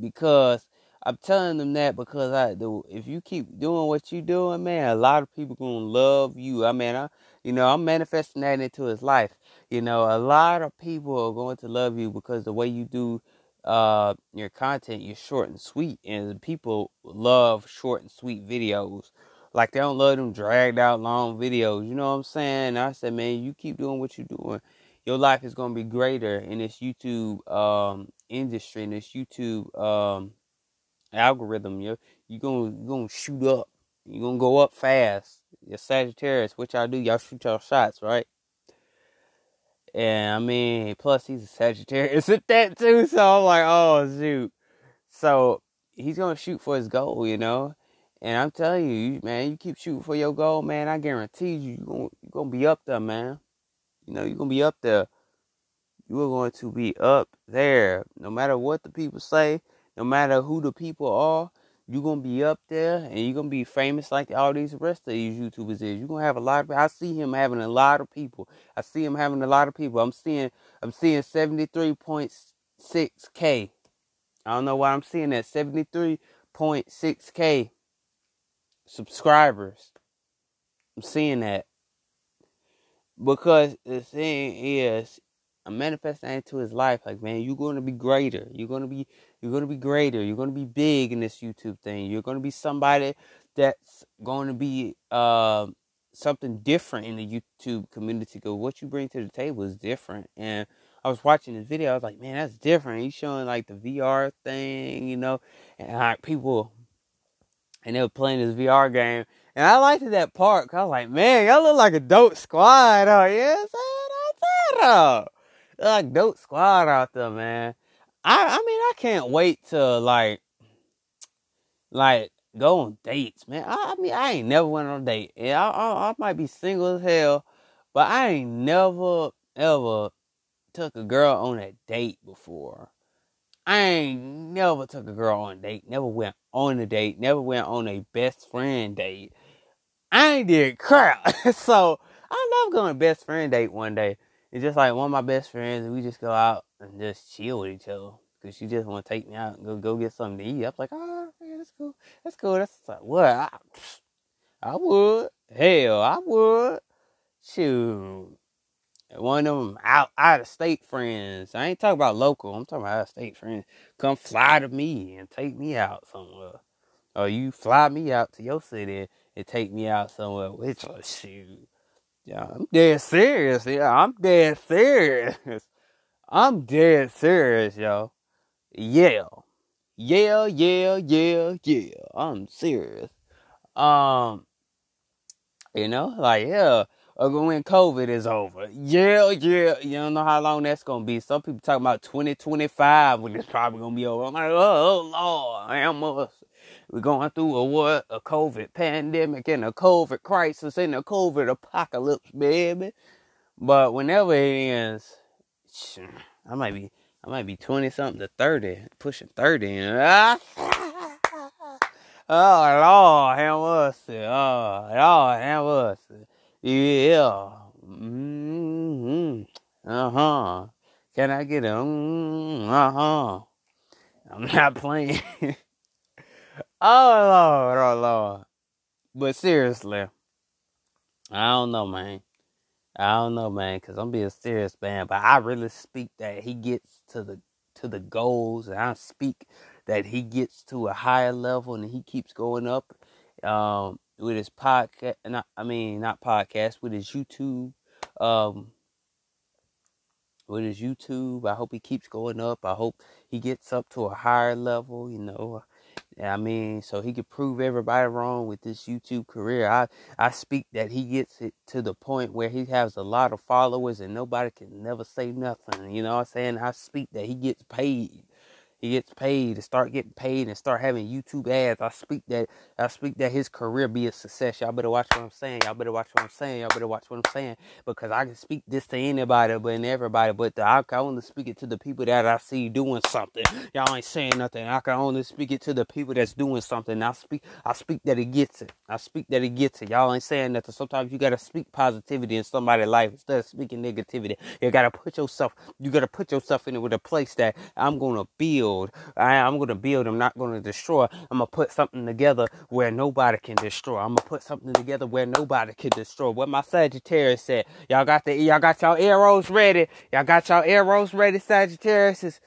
because I'm telling them that because I do. If you keep doing what you're doing, man, a lot of people gonna love you. I mean, I, you know, I'm manifesting that into his life. You know, a lot of people are going to love you because the way you do uh your content, you're short and sweet, and people love short and sweet videos. Like they don't love them dragged out long videos. You know what I'm saying? I said, man, you keep doing what you're doing your life is going to be greater in this YouTube um, industry, in this YouTube um, algorithm. You're, you're going you're gonna shoot up. You're going to go up fast. You're Sagittarius, which y'all do. Y'all shoot y'all shots, right? And I mean, plus he's a Sagittarius at that too. So I'm like, oh, shoot. So he's going to shoot for his goal, you know? And I'm telling you, man, you keep shooting for your goal, man. I guarantee you, you're you're gonna be up there, man. You know, you're going to be up there. You are going to be up there. No matter what the people say, no matter who the people are, you're going to be up there and you're going to be famous like all these rest of these YouTubers is. You're going to have a lot of I see him having a lot of people. I see him having a lot of people. I'm seeing I'm seeing 73.6k. I don't know why I'm seeing that 73.6k subscribers. I'm seeing that. Because the thing is, I'm manifesting into his life. Like, man, you're going to be greater. You're going to be, you're going to be greater. You're going to be big in this YouTube thing. You're going to be somebody that's going to be uh, something different in the YouTube community. Because what you bring to the table is different. And I was watching this video. I was like, man, that's different. He's showing like the VR thing, you know, and like people, and they were playing this VR game and I liked that part. I was like, man, y'all look like a dope squad out here. Yeah, saying like dope squad out there, man. I I mean, I can't wait to like, like go on dates, man. I, I mean, I ain't never went on a date. Yeah, I, I I might be single as hell, but I ain't never ever took a girl on a date before. I ain't never took a girl on a date, never went on a date, never went on a best friend date. I ain't did crap. so I love going best friend date one day. It's just like one of my best friends, and we just go out and just chill with each other. Cause she just want to take me out and go go get something to eat. I was like, oh, that's cool. That's cool. That's like, what? I, I would. Hell, I would. Shoot. One of them out out of state friends. I ain't talking about local. I'm talking about out of state friends. Come fly to me and take me out somewhere. Or you fly me out to your city and take me out somewhere. Which oh shoot. Yeah, I'm dead serious. Yeah, I'm dead serious. I'm dead serious, yo. Yeah. Yeah, yeah, yeah, yeah. I'm serious. Um, you know, like, yeah, when COVID is over. Yeah, yeah. You don't know how long that's to be. Some people talking about 2025 when it's probably to be over. I'm like, oh, Lord, I almost we're going through a what? A COVID pandemic and a COVID crisis and a COVID apocalypse, baby. But whenever it ends, I might be I might be twenty something to thirty, pushing thirty. You know? oh Lord, have mercy. Oh Lord, have mercy. Yeah. Mm-hmm. Uh huh. Can I get a? Mm, uh huh. I'm not playing. Oh Lord, oh Lord. But seriously, I don't know, man. I don't know, man, because I'm being serious, man. But I really speak that he gets to the to the goals, and I speak that he gets to a higher level, and he keeps going up um, with his podcast. Not, I mean, not podcast, with his YouTube. Um, with his YouTube, I hope he keeps going up. I hope he gets up to a higher level. You know, I mean, so he could prove everybody wrong with this YouTube career. I I speak that he gets it to the point where he has a lot of followers and nobody can never say nothing. You know what I'm saying? I speak that he gets paid he gets paid to start getting paid and start having YouTube ads. I speak that I speak that his career be a success. Y'all better watch what I'm saying. Y'all better watch what I'm saying. Y'all better watch what I'm saying because I can speak this to anybody, but and everybody. But the, I can only speak it to the people that I see doing something. Y'all ain't saying nothing. I can only speak it to the people that's doing something. I speak. I speak that he gets it. I speak that he gets it. Y'all ain't saying nothing. Sometimes you gotta speak positivity in somebody's life instead of speaking negativity. You gotta put yourself. You gotta put yourself in it with a place that I'm gonna build build. I, am going to build. I'm not going to destroy. I'm going to put something together where nobody can destroy. I'm going to put something together where nobody can destroy. What my Sagittarius said. Y'all got the, y'all got y'all arrows ready. Y'all got y'all arrows ready, Sagittarius.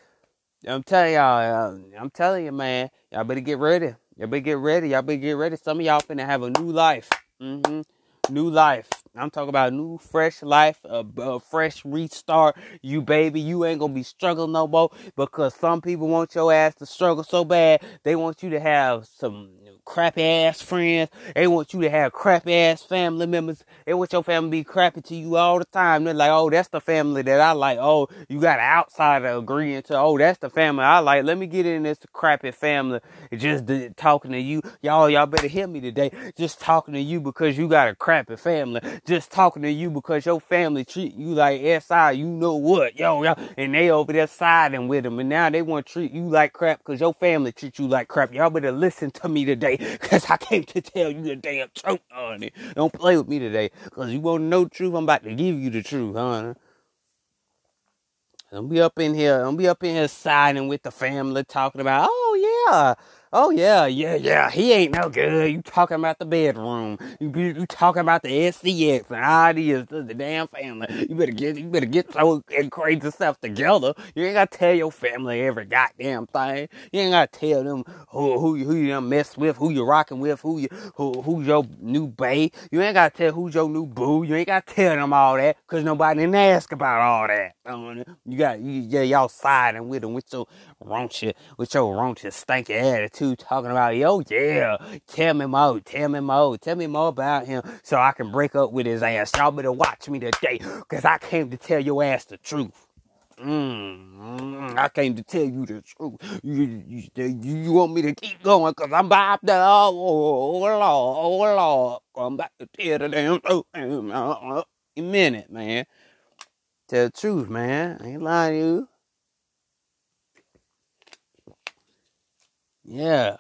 I'm telling y'all, uh, I'm telling you, man. Y'all better get ready. Y'all better get ready. Y'all better get ready. Some of y'all finna have a new life. Mm-hmm new life. I'm talking about new, fresh life, a, a, fresh restart. You baby, you ain't gonna be struggling no more because some people want your ass to struggle so bad. They want you to have some crappy ass friends. They want you to have crappy ass family members. They want your family be crappy to you all the time. They're like, oh, that's the family that I like. Oh, you got an outsider agreeing to, oh, that's the family I like. Let me get in this crappy family. Just talking to you. Y'all, y'all better hear me today. Just talking to you because you got a crappy family. Just talking to you because your family treat you like SI. You know what? Yo, yo. And they over there siding with them. And now they want to treat you like crap because your family treat you like crap. Y'all better listen to me today. Cause I came to tell you the damn truth, honey. Don't play with me today. Cause you want to know truth, I'm about to give you the truth, honey. Don't be up in here. Don't be up in here siding with the family, talking about, oh yeah, Oh yeah, yeah, yeah. He ain't no good. You talking about the bedroom? You you talking about the SCX and ideas to the damn family? You better get you better get so crazy stuff together. You ain't gotta tell your family every goddamn thing. You ain't gotta tell them who who who you done mess with, who you rocking with, who you who who's your new bae. You ain't gotta tell who's your new boo. You ain't gotta tell them all that because nobody didn't ask about all that. You got you, yeah y'all siding with them with your raunchy with your raunchy stanky attitude talking about, yo, yeah, tell me more, tell me more, tell me more about him so I can break up with his ass. Y'all better watch me today because I came to tell your ass the truth. Mm, I came to tell you the truth. You, you, you want me to keep going because I'm about to, oh, oh, Lord, oh, Lord. I'm about to tell the damn truth in a minute, man. Tell the truth, man. I ain't lying to you. Yeah.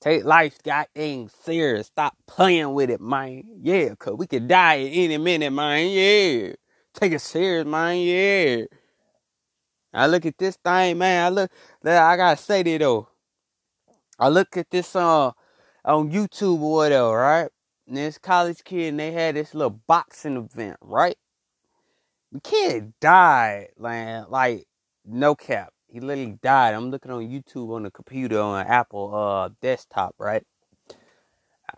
Take life goddamn serious. Stop playing with it, man. Yeah, cause we could die at any minute, man. Yeah. Take it serious, man. Yeah. I look at this thing, man. I look I gotta say that though. I look at this uh on YouTube or whatever, right? And this college kid and they had this little boxing event, right? The kid died, man, like no cap he literally died. I'm looking on YouTube on the computer on an Apple uh desktop, right?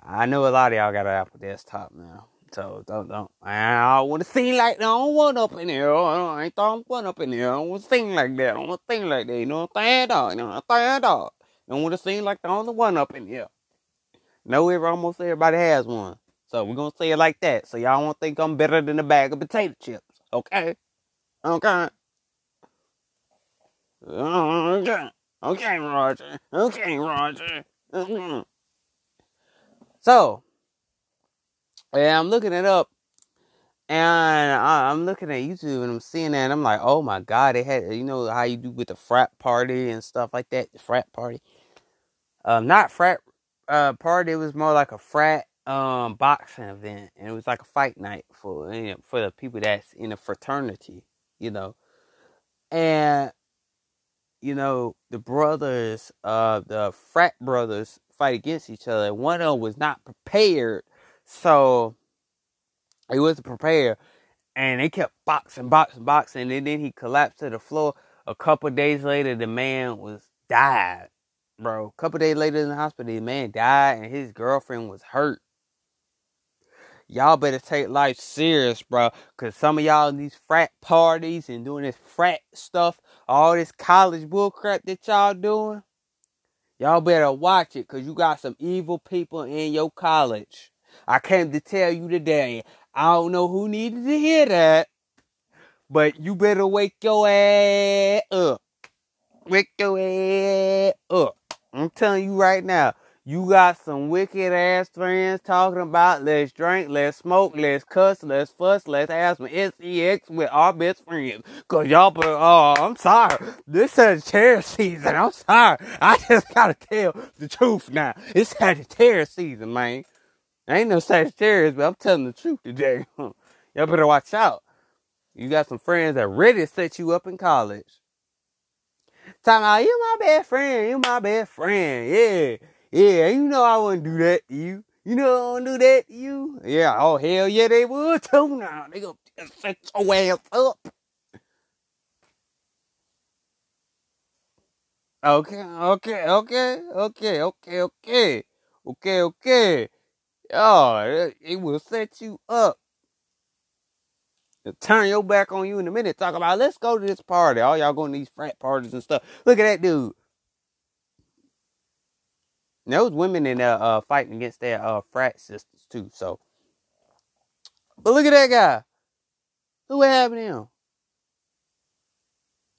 I know a lot of y'all got an Apple desktop now. So don't don't I don't wanna sing like that. I don't want up in there. I ain't don't want up in there. I don't wanna sing like that. I don't wanna sing like that. You know what I'm saying dog? You know what I'm saying dog? I don't wanna sing like the only one up in here. No, every almost everybody has one. So we're gonna say it like that. So y'all won't think I'm better than a bag of potato chips. Okay? Okay. Okay, okay, Roger. Okay, Roger. So, yeah, I'm looking it up, and I'm looking at YouTube, and I'm seeing that, I'm like, oh my god, they had, you know, how you do with the frat party and stuff like that, the frat party. Um, not frat uh party. It was more like a frat um boxing event, and it was like a fight night for you know, for the people that's in a fraternity, you know, and you know, the brothers, uh, the frat brothers fight against each other. One of them was not prepared, so he wasn't prepared, and they kept boxing, boxing, boxing, and then he collapsed to the floor. A couple days later, the man was died, bro. A couple days later in the hospital, the man died, and his girlfriend was hurt y'all better take life serious, bro. Cause some of y'all in these frat parties and doing this frat stuff, all this college bullcrap that y'all doing, Y'all better watch it because you got some evil people in your college. I came to tell you today. I don't know who needed to hear that, but you better wake your ass up. Wake your ass up. I'm telling you right now. You got some wicked ass friends talking about let's drink, let's smoke, let's cuss, let's fuss, let's have some sex with our best friends. Cause y'all, but oh, I'm sorry. This is terror season. I'm sorry. I just gotta tell the truth now. It's Sagittarius season, man. I ain't no Sagittarius, but I'm telling the truth today. y'all better watch out. You got some friends that ready to set you up in college. Talking about, you my best friend, you my best friend, yeah. Yeah, you know I wouldn't do that to you. You know I wouldn't do that to you. Yeah, oh hell yeah they would too now. They gonna set your ass up. Okay, okay, okay, okay, okay, okay, okay, okay. Oh, it, will set you up. It'll turn your back on you in a minute. Talk about let's go to this party. All y'all going to these frat parties and stuff. Look at that dude. And there was women in there uh, fighting against their uh, frat sisters too. So, but look at that guy. Who happened to him?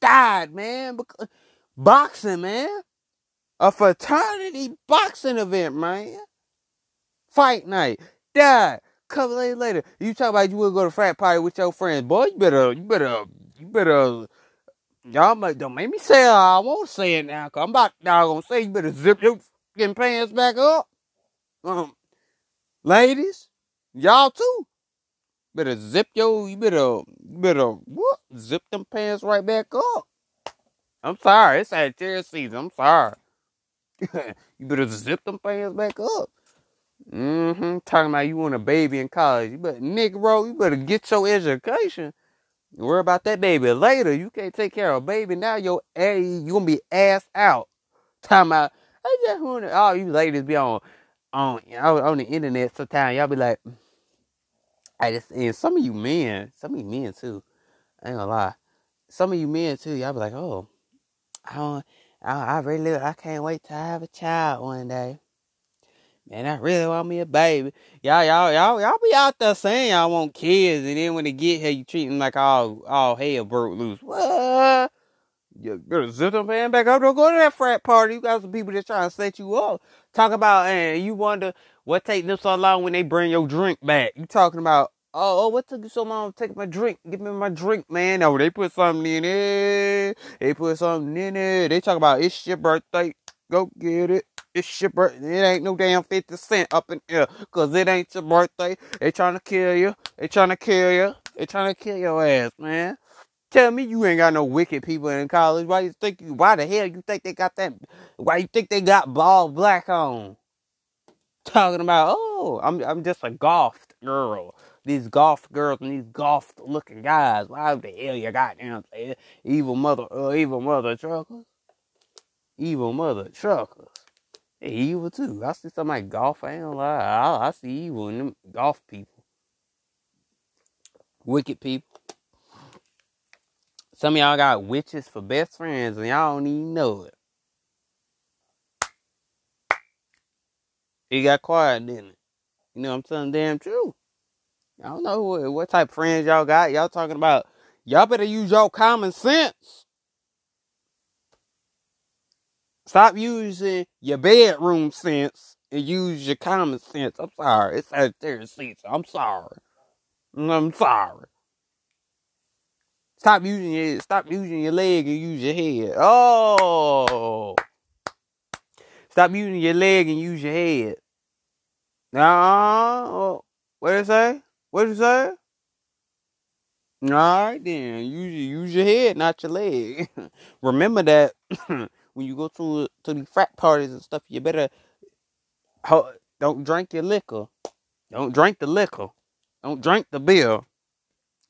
Died, man. Boxing, man. A fraternity boxing event, man. Fight night. Died. Couple days later, you talk about you will go to frat party with your friends. Boy, you better, you better, you better. Y'all might don't make me say it. I won't say it now, cause I'm about y'all gonna say you better zip your getting pants back up. Um, ladies, y'all too. Better zip your, you better, you better, what? Zip them pants right back up. I'm sorry, it's Sagittarius season. I'm sorry. you better zip them pants back up. Mm-hmm. Talking about you want a baby in college. You better, Negro, you better get your education. Worry about that baby later. You can't take care of a baby now. Your a you gonna be ass out. Talking about I just want to, all you ladies be on, on, on the internet sometimes. Y'all be like, I just, and some of you men, some of you men too, I ain't gonna lie. Some of you men too, y'all be like, oh, I don't, I, I really, I can't wait to have a child one day. Man, I really want me a baby. Y'all, y'all, y'all, y'all be out there saying y'all want kids, and then when they get here, you treat them like all, all hell broke loose. What? You better zip them back up. Don't go to that frat party. You got some people that's trying to set you up. Talk about and you wonder what take them so long when they bring your drink back. You talking about oh, oh what took you so long to take my drink? Give me my drink, man. Oh, they put something in it. They put something in it. They talk about it's your birthday. Go get it. It's your birthday. It ain't no damn 50 cent up in here. Cause it ain't your birthday. They trying to kill you. They trying to kill you. They trying to kill your ass, man. Tell me you ain't got no wicked people in college. Why you think you? Why the hell you think they got that? Why you think they got bald black on? Talking about oh, I'm I'm just a golf girl. These golf girls and these golf looking guys. Why the hell you got them? Evil mother, uh, evil mother truckers. Evil mother truckers. They evil too. I see somebody golf. I ain't lie. I, I see evil in them golf people. Wicked people. Some of y'all got witches for best friends and y'all don't even know it. It got quiet, didn't it? You know I'm telling damn true. I don't know what, what type of friends y'all got. Y'all talking about y'all better use your common sense. Stop using your bedroom sense and use your common sense. I'm sorry. It's out there seats. I'm sorry. I'm sorry. Stop using your stop using your leg and use your head. Oh. Stop using your leg and use your head. Nah, what did it say? What did it say? All right then, use use your head, not your leg. Remember that when you go to to the frat parties and stuff, you better don't drink your liquor. Don't drink the liquor. Don't drink the beer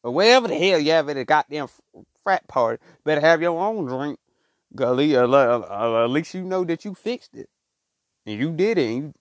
or wherever the hell you have at a goddamn frat party, better have your own drink. golly. At least you know that you fixed it. And you did it. And you,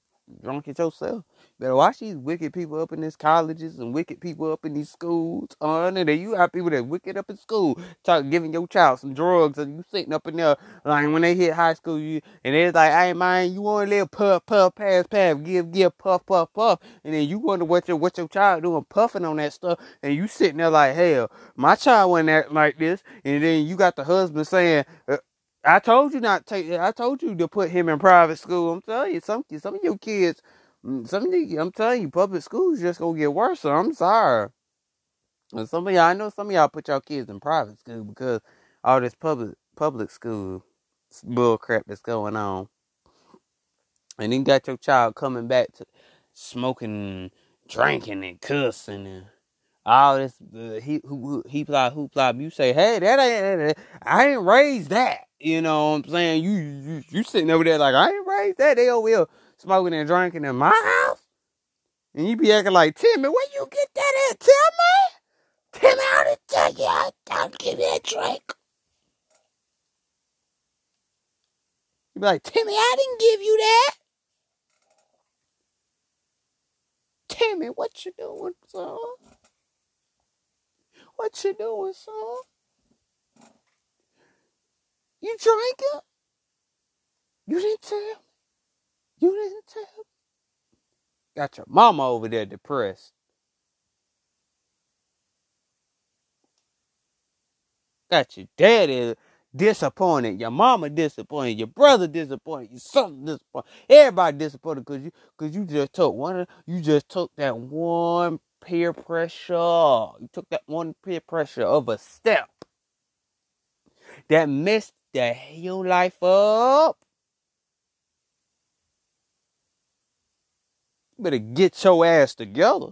drunk it yourself. Better watch these wicked people up in these colleges and wicked people up in these schools. Oh, and then you have people that wicked up in school, talk giving your child some drugs, and you sitting up in there like when they hit high school, you and it's like, hey man, you want to live puff puff pass pass, give give puff puff puff, and then you wonder what your what your child doing puffing on that stuff, and you sitting there like, hell, my child wasn't acting like this, and then you got the husband saying. Uh, I told you not take. I told you to put him in private school. I'm telling you, some some of your kids, some of you, I'm telling you, public schools just gonna get worse. So I'm sorry. And some of y'all, I know some of y'all put y'all kids in private school because all this public public school bull crap that's going on. And then got your child coming back to smoking, drinking, and cussing and all this uh, he who he fly hoopla. You say, hey, that ain't I ain't raised that. You know what I'm saying? You you you sitting over there like I ain't raised that. They over here smoking and drinking in my house, and you be acting like Timmy. Where you get that at, Timmy? Timmy, I didn't tell you. I don't give you a drink. You be like Timmy, I didn't give you that. Timmy, what you doing, son? What you doing, son? You drinking? You didn't tell me. You didn't tell me. Got your mama over there depressed. Got your daddy disappointed, your mama disappointed, your brother disappointed, your son disappointed, everybody disappointed because you because you just took one you just took that one peer pressure. You took that one peer pressure of a step that messed the whole life up. Better get your ass together.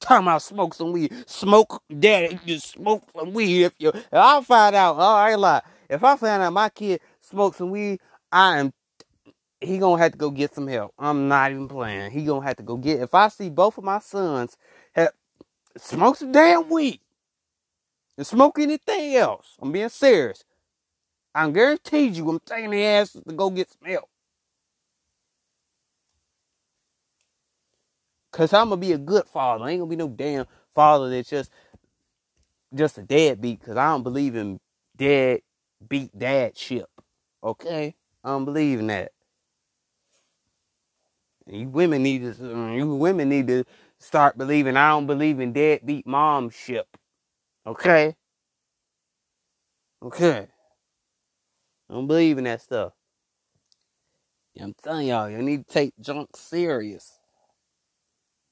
Time I smoke some weed. Smoke, daddy, you smoke some weed. If you, if I find out, oh, I ain't lie. If I find out my kid smokes some weed, I am. He gonna have to go get some help. I'm not even playing. He gonna have to go get. If I see both of my sons have smoke some damn weed and smoke anything else, I'm being serious. I'm guaranteed you, I'm taking the ass to go get some help. Cause I'm gonna be a good father. I ain't gonna be no damn father that's just just a deadbeat. Cause I don't believe in dead beat dad ship. Okay, I don't believe in that. You women need to. Mm, you women need to start believing. I don't believe in deadbeat mom ship. Okay. Okay. I don't believe in that stuff. I'm telling y'all, you need to take junk serious.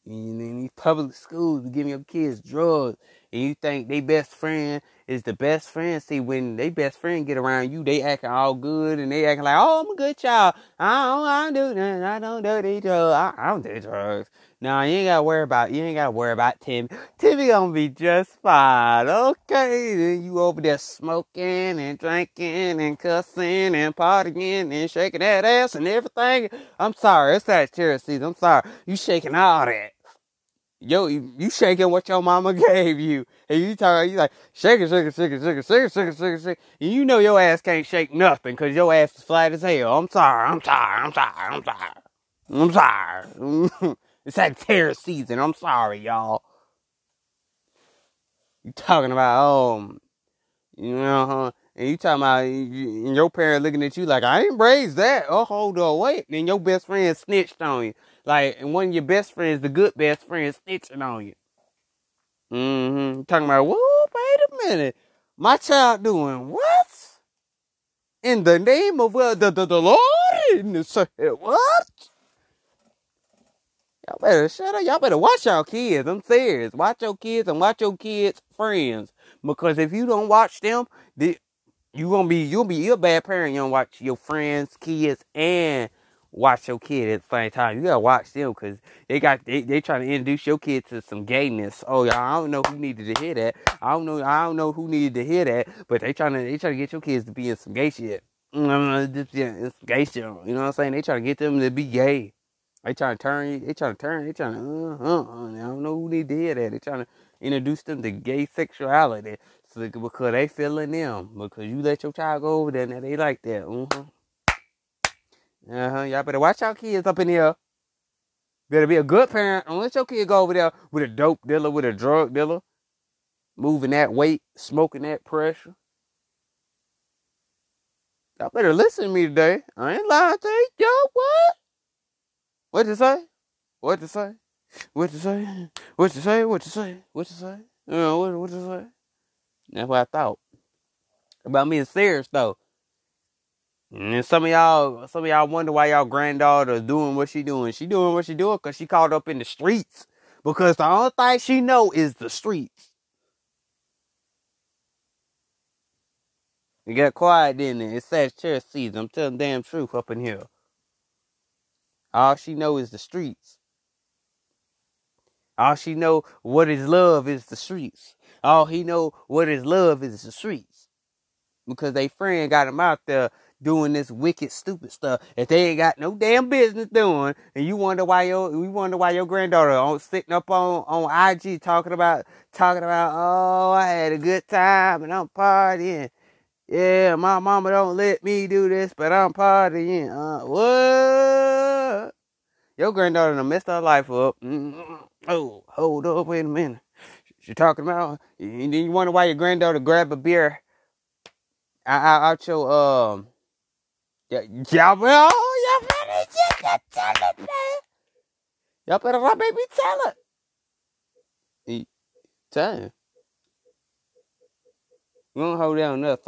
And in these public schools, giving your kids drugs, and you think they best friend is the best friend. See, when they best friend get around you, they acting all good and they acting like, "Oh, I'm a good child. I don't, I don't do nothing. I don't do these drugs. I, I don't do drugs." Now you ain't gotta worry about you ain't gotta worry about Timmy. Timmy gonna be just fine. Okay, then you over there smoking and drinking and cussing and partying and shaking that ass and everything. I'm sorry, it's that charity season. I'm sorry, you shaking all that yo, you shaking what your mama gave you, and you talking, you like shake it, shake it, shake it, shake it, shake it, shake it, shake it, shake it. And you know your ass can't shake nothing because your ass is flat as hell. I'm sorry, I'm sorry, I'm sorry, I'm sorry, I'm sorry. it's that tear season. I'm sorry, y'all. You talking about um, you know, huh? And you talking about and your parents looking at you like I ain't raised that. Oh, hold on, wait. Then your best friend snitched on you. Like, and one of your best friends, the good best friend, snitching on you. Mm-hmm. Talking about, whoa, wait a minute. My child doing what? In the name of uh, the, the, the Lord? In the, what? Y'all better shut up. Y'all better watch y'all kids. I'm serious. Watch your kids and watch your kids' friends. Because if you don't watch them, the, you gonna be you'll be a bad parent. You don't watch your friends, kids, and watch your kid at the same time. You gotta watch them because they got they they trying to introduce your kid to some gayness. Oh yeah, I don't know who needed to hear that. I don't know I don't know who needed to hear that, but they trying to they trying to get your kids to be in some gay shit. Just yeah, it's gay shit. You know what I'm saying? They trying to get them to be gay. They trying to turn. They trying to turn. They trying to. Uh, uh, uh, I don't know who they did that. They trying to introduce them to gay sexuality. So because they feeling them. Because you let your child go over there and they like that. Uh-huh. Uh-huh. Y'all better watch y'all kids up in here. Better be a good parent. Don't let your kid go over there with a dope dealer, with a drug dealer, moving that weight, smoking that pressure. Y'all better listen to me today. I ain't lying to you. Yo, what? What you say? What you say? What you say? What you say? What you say? What you say? You know, what, what you say? That's what I thought. About me being serious though. And some of y'all, some of y'all wonder why y'all granddaughter is doing what she doing. She doing what she doing because she caught up in the streets. Because the only thing she know is the streets. You got quiet then. It's Sagittarius season. I'm telling damn truth up in here. All she know is the streets. All she know what is love is the streets. All he know what is love is the streets. Because they friend got him out there doing this wicked, stupid stuff that they ain't got no damn business doing, and you wonder why your you wonder why your granddaughter on sitting up on on IG talking about talking about oh I had a good time and I'm partying. Yeah, my mama don't let me do this, but I'm partying. Uh, what? Your granddaughter done messed her life up. Mm-hmm. Oh, hold up, wait a minute. She talking about, and then you wonder why your granddaughter grabbed a beer out your um yeah, y'all, oh, y'all better tell it, man. Y'all better not me tell it. Him. We don't hold down that.